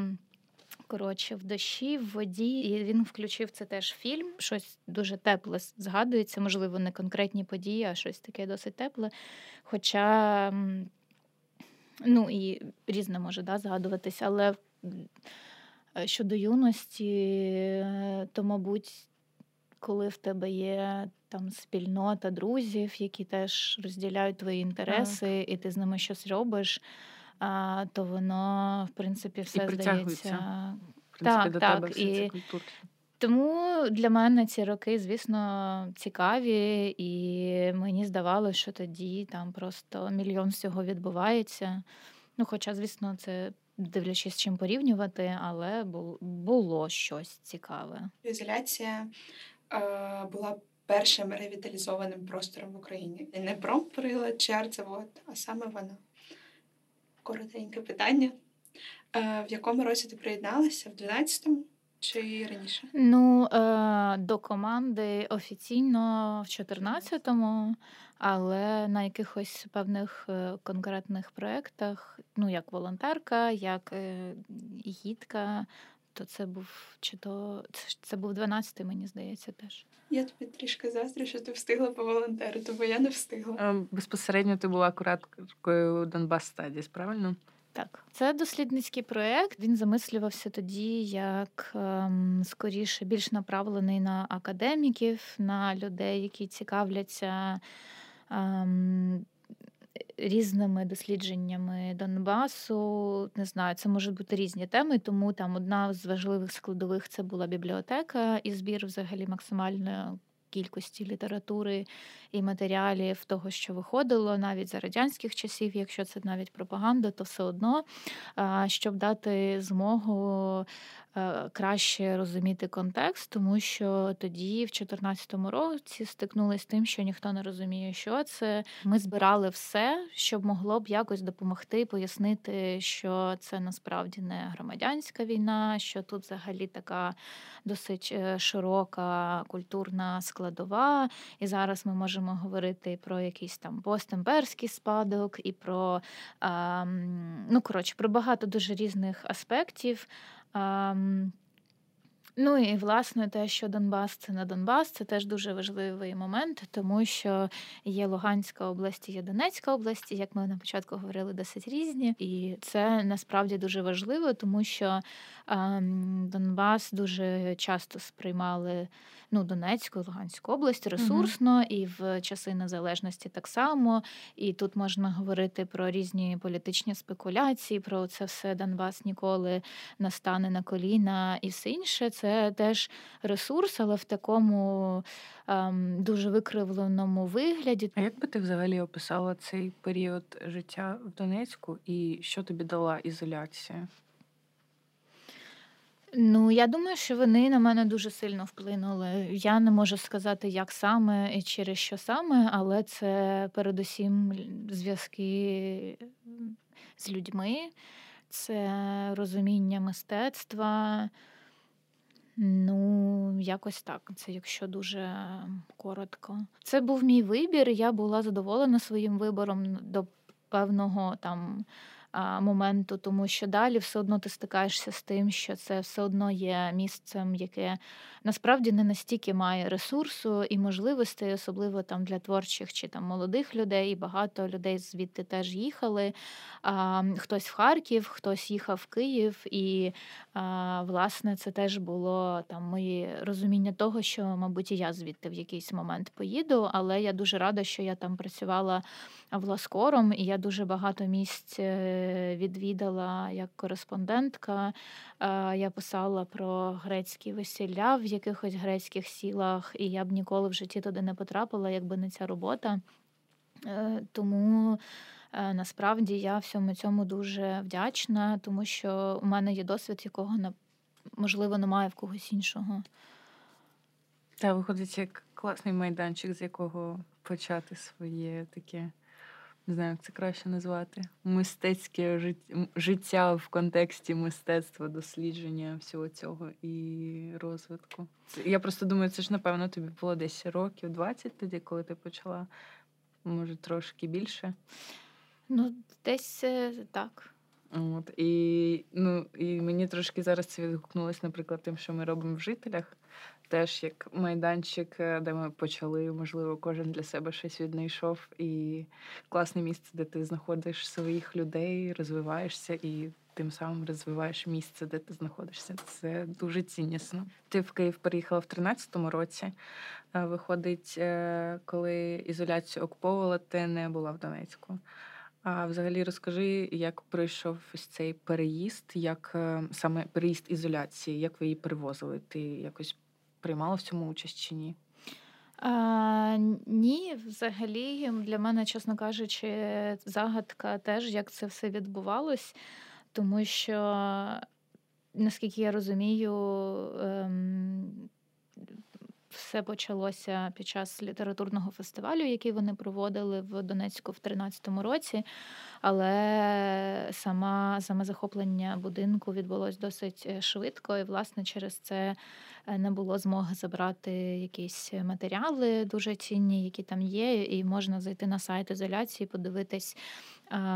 Коротше, в дощі, в воді, і він включив це теж фільм. Щось дуже тепле згадується, можливо, не конкретні події, а щось таке досить тепле. Хоча, ну і різне може да, згадуватись, але Е, щодо юності, е, то, мабуть, коли в тебе є там спільнота друзів, які теж розділяють твої інтереси, так. і ти з ними щось робиш, то воно, в принципі, все і здається. В принципі, так, до так. Тебе і... Тому для мене ці роки, звісно, цікаві, і мені здавалося, що тоді там просто мільйон всього відбувається. Ну, хоча, звісно, це дивлячись, чим порівнювати, але було щось цікаве. Ізоляція була першим ревіталізованим простором в Україні. Не промприлад чи арцевод, а саме вона. Коротеньке питання. Е, В якому році ти приєдналася? В 12-му? Чи раніше? Ну, е, до команди офіційно в 14-му, але на якихось певних е, конкретних проєктах, ну як волонтерка, як е, гідка, то це був чи то це був 12-й, мені здається, теж. Я тобі трішки заздрю, що ти встигла по волонтеру, бо я не встигла. Безпосередньо ти була кураторкою Донбас Стадіс, правильно? Так, це дослідницький проєкт. Він замислювався тоді, як ем, скоріше більш направлений на академіків, на людей, які цікавляться ем, різними дослідженнями Донбасу. Не знаю, це можуть бути різні теми, тому там одна з важливих складових це була бібліотека і збір взагалі максимально кількості літератури і матеріалів того, що виходило навіть за радянських часів, якщо це навіть пропаганда, то все одно, щоб дати змогу краще розуміти контекст, тому що тоді, в 2014 році, стикнулися з тим, що ніхто не розуміє, що це. Ми збирали все, щоб могло б якось допомогти пояснити, що це насправді не громадянська війна, що тут взагалі така досить е, широка культурна складова. І зараз ми можемо говорити про якийсь там постемперський спадок, і про ну коротше про багато дуже різних аспектів. Ну і власне те, що Донбас це не Донбас, це теж дуже важливий момент, тому що є Луганська область, є Донецька область, як ми на початку говорили, досить різні, і це насправді дуже важливо, тому що Донбас дуже часто сприймали ну, Донецьку, Луганську область ресурсно, угу. і в часи незалежності так само. І тут можна говорити про різні політичні спекуляції, про це все Донбас ніколи настане на коліна і все інше це теж ресурс, але в такому ем, дуже викривленому вигляді. А як би ти взагалі описала цей період життя в Донецьку і що тобі дала ізоляція? Ну, я думаю, що вони на мене дуже сильно вплинули. Я не можу сказати, як саме і через що саме, але це передусім зв'язки з людьми, це розуміння мистецтва. Ну, якось так. Це якщо дуже коротко. Це був мій вибір. Я була задоволена своїм вибором до певного там моменту, тому що далі все одно ти стикаєшся з тим, що це все одно є місцем, яке насправді не настільки має ресурсу і можливостей, особливо там для творчих чи там молодих людей. І багато людей звідти теж їхали. Хтось в Харків, хтось їхав в Київ, і власне це теж було там моє розуміння того, що, мабуть, і я звідти в якийсь момент поїду. Але я дуже рада, що я там працювала власкором, і я дуже багато місць е, відвідала як кореспондентка. Я писала про грецькі весілля в якихось грецьких сілах, і я б ніколи в житті туди не потрапила, якби не ця робота. Е, тому е, насправді я всьому цьому дуже вдячна, тому що у мене є досвід, якого можливо немає в когось іншого. Та виходить як класний майданчик, з якого почати своє таке не знаю, як це краще назвати, мистецьке життя в контексті мистецтва, дослідження всього цього і розвитку. Я просто думаю, це ж, напевно, тобі було десь років 20 тоді, коли ти почала, може, трошки більше. Ну, десь е, так. От, І ну, і мені трошки зараз це відгукнулося, наприклад, тим, що ми робимо в жителях теж як майданчик, е, де ми почали, можливо, кожен для себе щось віднайшов. І класне місце, де ти знаходиш своїх людей, розвиваєшся і тим самим розвиваєш місце, де ти знаходишся. Це дуже ціннісно. Ти в Київ переїхала в 13-му році. Е, виходить, е, коли ізоляцію окуповувала, ти не була в Донецьку. А взагалі розкажи, як пройшов ось цей переїзд, як саме переїзд ізоляції, як ви її перевозили? Ти якось приймала в цьому участь чи ні? А, Ні, взагалі, для мене, чесно кажучи, загадка теж, як це все відбувалось, тому що, наскільки я розумію, ем, все почалося під час літературного фестивалю, який вони проводили в Донецьку в 2013 році. Але сама саме захоплення будинку відбулось досить е, швидко, і, власне, через це е, не було змоги забрати якісь матеріали дуже цінні, які там є, і можна зайти на сайт ізоляції, подивитись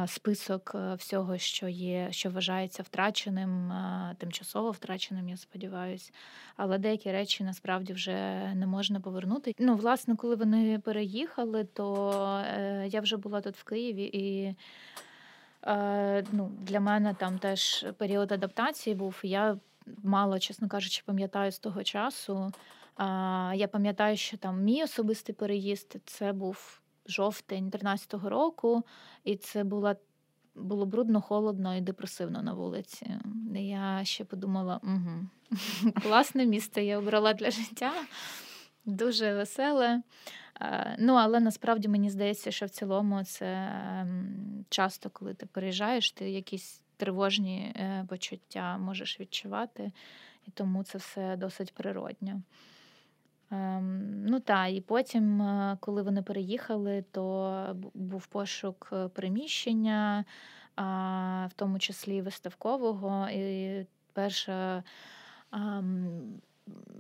список всього, що є, що вважається втраченим, тимчасово втраченим, я сподіваюся. Але деякі речі насправді вже не можна повернути. Ну, власне, коли вони переїхали, то е, я вже була тут в Києві і. Е, ну, Для мене там теж період адаптації був. Я мало, чесно кажучи, пам'ятаю з того часу. Я пам'ятаю, що там мій особистий переїзд це був жовтень 13-го року, і це була. Було брудно, холодно і депресивно на вулиці. Я ще подумала: угу, класне місце я обрала для життя, дуже веселе. Ну, але насправді мені здається, що в цілому це ем, часто, коли ти переїжджаєш, ти якісь тривожні е, почуття можеш відчувати, і тому це все досить природньо. Ем, ну так, і потім, е, коли вони переїхали, то був пошук е, приміщення, в тому числі виставкового. І перша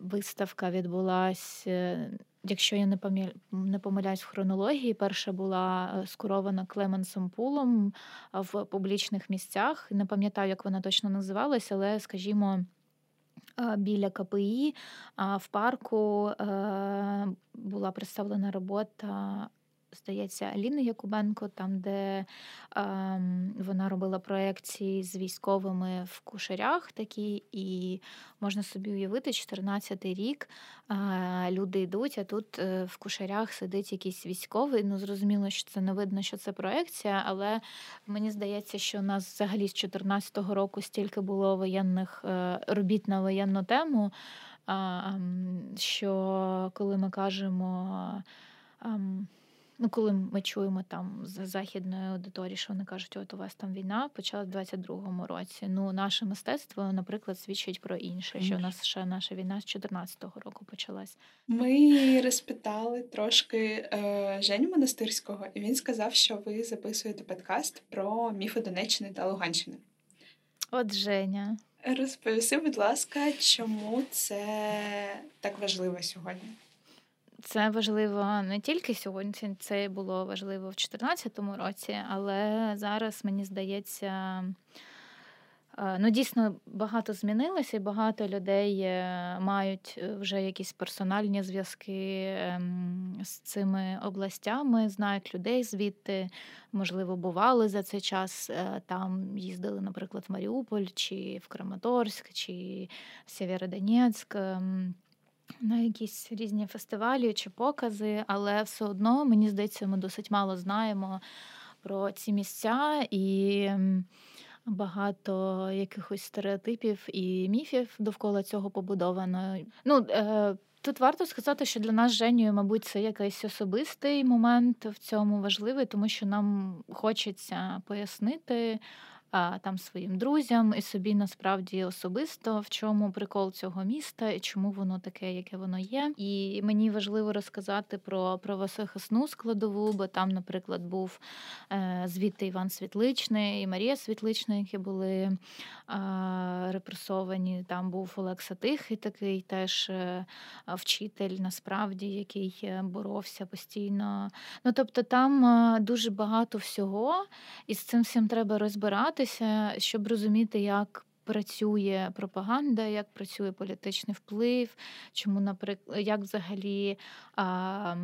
виставка відбулася якщо я не помиляюсь в хронології, перша була е, скурована Клеменсом Пулом в публічних місцях. Не пам'ятаю, як вона точно називалась, але скажімо. Біля КПІ в парку е, була представлена робота здається, Аліни Якубенко, там, де е, вона робила проекції з військовими в кушарях такі, і можна собі уявити, 14-й рік е, люди йдуть, а тут е, в кушарях сидить якийсь військовий. Ну, зрозуміло, що це не видно, що це проекція, але мені здається, що у нас взагалі з 14-го року стільки було воєнних е, робіт на воєнну тему. Що коли ми кажемо Ну, коли ми чуємо там з західної аудиторії, що вони кажуть, от у вас там війна почалась в 22-му році. Ну, наше мистецтво, наприклад, свідчить про інше, що у нас ще наша війна з 14-го року почалась. Ми розпитали трошки е, Женю Монастирського, і він сказав, що ви записуєте подкаст про міфи Донеччини та Луганщини. От Женя. Розповіси, будь ласка, чому це так важливо сьогодні? Це важливо не тільки сьогодні, це було важливо в 2014 році, але зараз мені здається. Е, ну, дійсно багато змінилося, і багато людей е, мають е, вже якісь персональні зв'язки ем, з цими областями, знають людей звідти, можливо, бували за цей час там, їздили, наприклад, в Маріуполь, чи в Краматорськ, чи в Сєвєродонецьк. На якісь різні фестивалі чи покази, але все одно, мені здається, ми досить мало знаємо про ці місця і багато якихось стереотипів і міфів довкола цього побудовано. Ну, е, Тут варто сказати, що для нас з Женєю, мабуть, це якийсь особистий момент в цьому важливий, тому що нам хочеться пояснити там своїм друзям і собі насправді особисто в чому прикол цього міста і чому воно таке, яке воно є. І мені важливо розказати про правозахисну складову, бо там, наприклад, був е, звідти Іван Світличний і Марія Світлична, які були репресовані. Там був Олекса Тихий, такий теж е, вчитель, насправді, який е, боровся постійно. Ну тобто, там дуже багато всього, і з цим всім треба розбирати дивитися, щоб розуміти, як працює пропаганда, як працює політичний вплив, чому, наприклад, як взагалі а,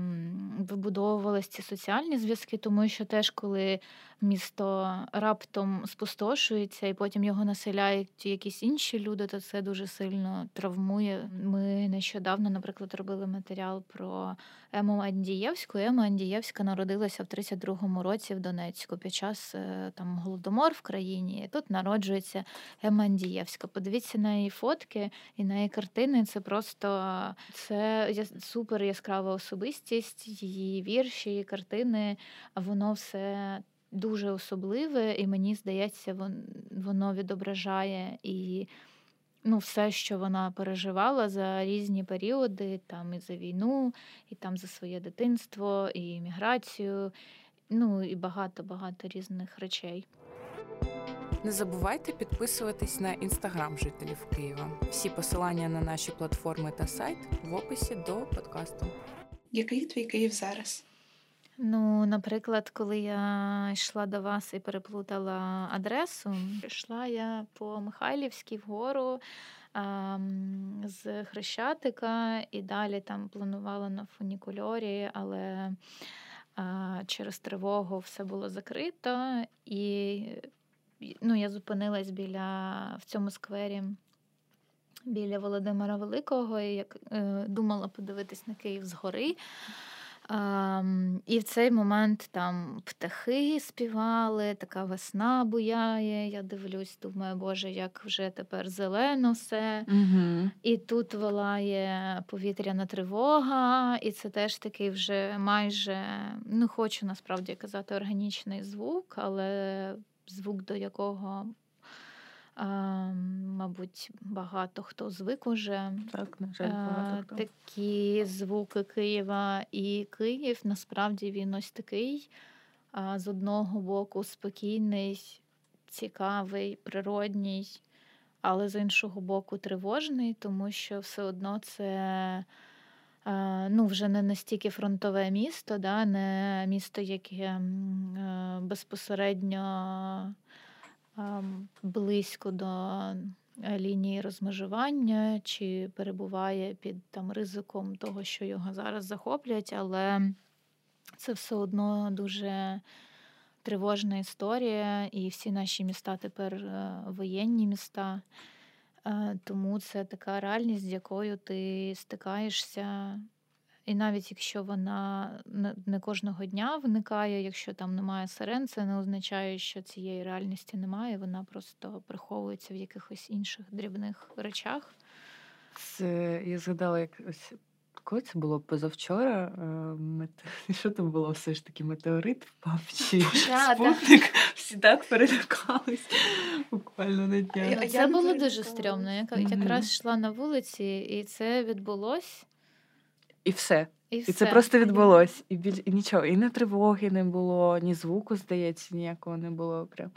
вибудовувалися ці соціальні зв'язки, тому що теж коли місто раптом спустошується, і потім його населяють якісь інші люди, то це дуже сильно травмує. Ми нещодавно, наприклад, робили матеріал про Ему Андієвську. Ема Андієвська народилася в 32-му році в Донецьку під час е, там голодомор в країні. І Тут народжується Ема Андієвська. Подивіться на її фотки і на її картини. Це просто це супер яскрава особистість, її вірші, її картини. Воно все дуже особливе, і мені здається, воно відображає і ну, все, що вона переживала за різні періоди, там і за війну, і там за своє дитинство, і міграцію, ну і багато-багато різних речей. Не забувайте підписуватись на інстаграм жителів Києва. Всі посилання на наші платформи та сайт в описі до подкасту. Який твій Київ зараз? Ну, наприклад, коли я йшла до вас і переплутала адресу, йшла я по Михайлівській вгору а, з Хрещатика і далі там планувала на фунікульорі, але а, через тривогу все було закрито, і ну, я зупинилась біля в цьому сквері. Біля Володимира Великого, і як е, думала подивитись на Київ згори. А, І в цей момент там птахи співали, така весна буяє. Я дивлюсь, думаю, Боже, як вже тепер зелено все. Угу. І тут вилає повітряна тривога, і це теж такий вже майже, ну хочу насправді казати, органічний звук, але звук, до якого Мабуть, багато хто звик уже. Так, на жаль, багато хто. Такі звуки Києва і Київ насправді він ось такий. З одного боку спокійний, цікавий, природній, але з іншого боку, тривожний, тому що все одно це ну, вже не настільки фронтове місто, да, не місто, яке безпосередньо близько до е, лінії розмежування, чи перебуває під там ризиком того, що його зараз захоплять, але це все одно дуже тривожна історія, і всі наші міста тепер е, воєнні міста. Е, тому це така реальність, з якою ти стикаєшся і навіть якщо вона не кожного дня виникає, якщо там немає сирен, це не означає, що цієї реальності немає. Вона просто приховується в якихось інших дрібних речах. Це я згадала, як ось коли це було позавчора. Е, мет... Що там було все ж таки метеорит впав чи спутник? Всі так перелякались буквально на днях. Це було дуже стрьомно. Я якраз йшла на вулиці, і це відбулось. І все. І, і це просто відбулось. І біль... і нічого, і не тривоги не було, ні звуку, здається, ніякого не було. Прям.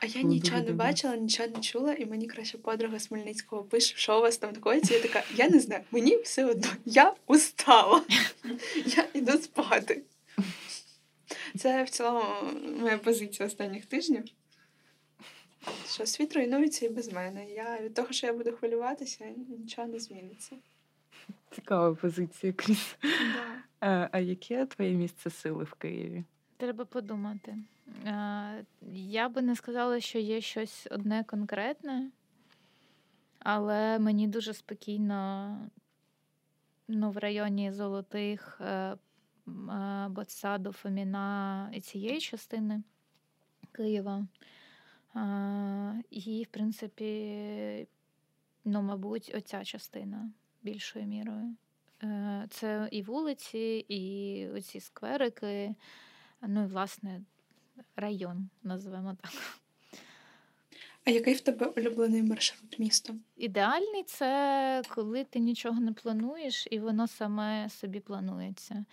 А я нічого не бачила, нічого не чула, і мені краще подруга з Хмельницького пише, що у вас там коїться. Я така, я не знаю, мені все одно, я устала. Я іду спати. Це в цілому моя позиція останніх тижнів. Що світ руйнується і без мене. Я від того, що я буду хвилюватися, нічого не зміниться. Цікава позиція, Кріс. Да. А, а яке твоє місце сили в Києві? Треба подумати. Я би не сказала, що є щось одне конкретне, але мені дуже спокійно ну, в районі Золотих, е, е, Ботсаду, Фоміна і цієї частини Києва. І, в принципі, ну, мабуть, оця частина більшою мірою. Е, це і вулиці, і оці скверики, ну і власне район, називаємо так. А який в тебе улюблений маршрут міста? Ідеальний це коли ти нічого не плануєш, і воно саме собі планується.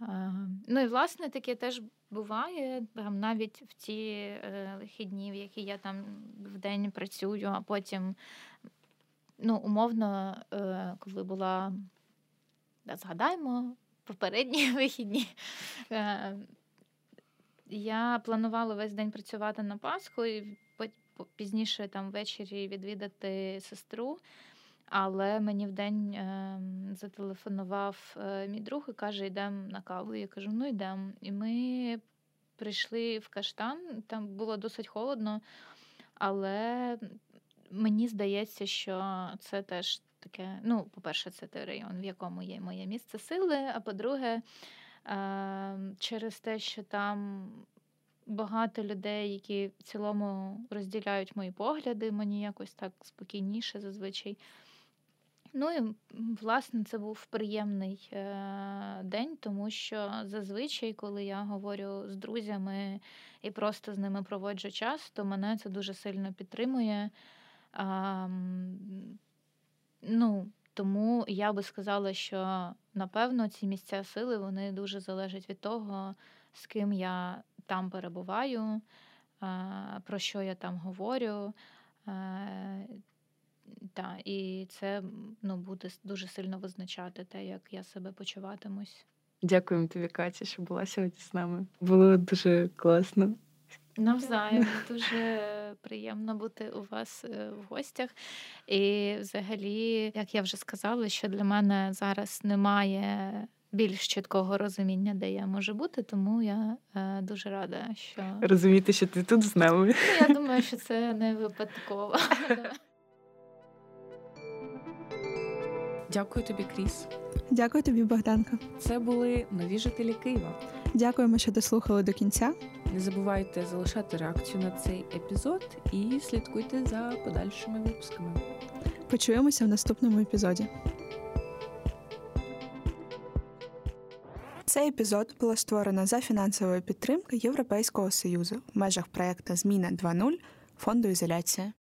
Е, ну і власне таке теж буває там навіть в ті е, вихідні, в які я там в день працюю, а потім ну, умовно, е, коли була, згадаємо, попередні вихідні. Е, я планувала весь день працювати на Пасху і пізніше там ввечері відвідати сестру. Але мені в день е, зателефонував мій друг і каже: йдемо на каву. Я кажу, ну йдемо. І ми прийшли в каштан, там було досить холодно, але Мені здається, що це теж таке. Ну, по-перше, це той район, в якому є моє місце сили. А по-друге, ем, через те, що там багато людей, які в цілому розділяють мої погляди, мені якось так спокійніше зазвичай. Ну і власне це був приємний е, день, тому що зазвичай, коли я говорю з друзями і просто з ними проводжу час, то мене це дуже сильно підтримує. А, ну, Тому я би сказала, що напевно ці місця сили вони дуже залежать від того, з ким я там перебуваю, про що я там говорю. Та, І це ну, буде дуже сильно визначати те, як я себе почуватимусь. Дякуємо тобі, Катя, що була сьогодні з нами. Було дуже класно. Навзаєм дуже приємно бути у вас е, в гостях. І, взагалі, як я вже сказала, що для мене зараз немає більш чіткого розуміння, де я можу бути, тому я е, дуже рада, що розуміти, що ти тут з нами. Ну, я думаю, що це не випадково. Дякую тобі, Кріс. Дякую тобі, Богданка. Це були нові жителі Києва. Дякуємо, що дослухали до кінця. Не забувайте залишати реакцію на цей епізод і слідкуйте за подальшими випусками. Почуємося в наступному епізоді. Цей епізод було створено за фінансової підтримки Європейського союзу в межах проекту Зміна 2.0 фонду ізоляція.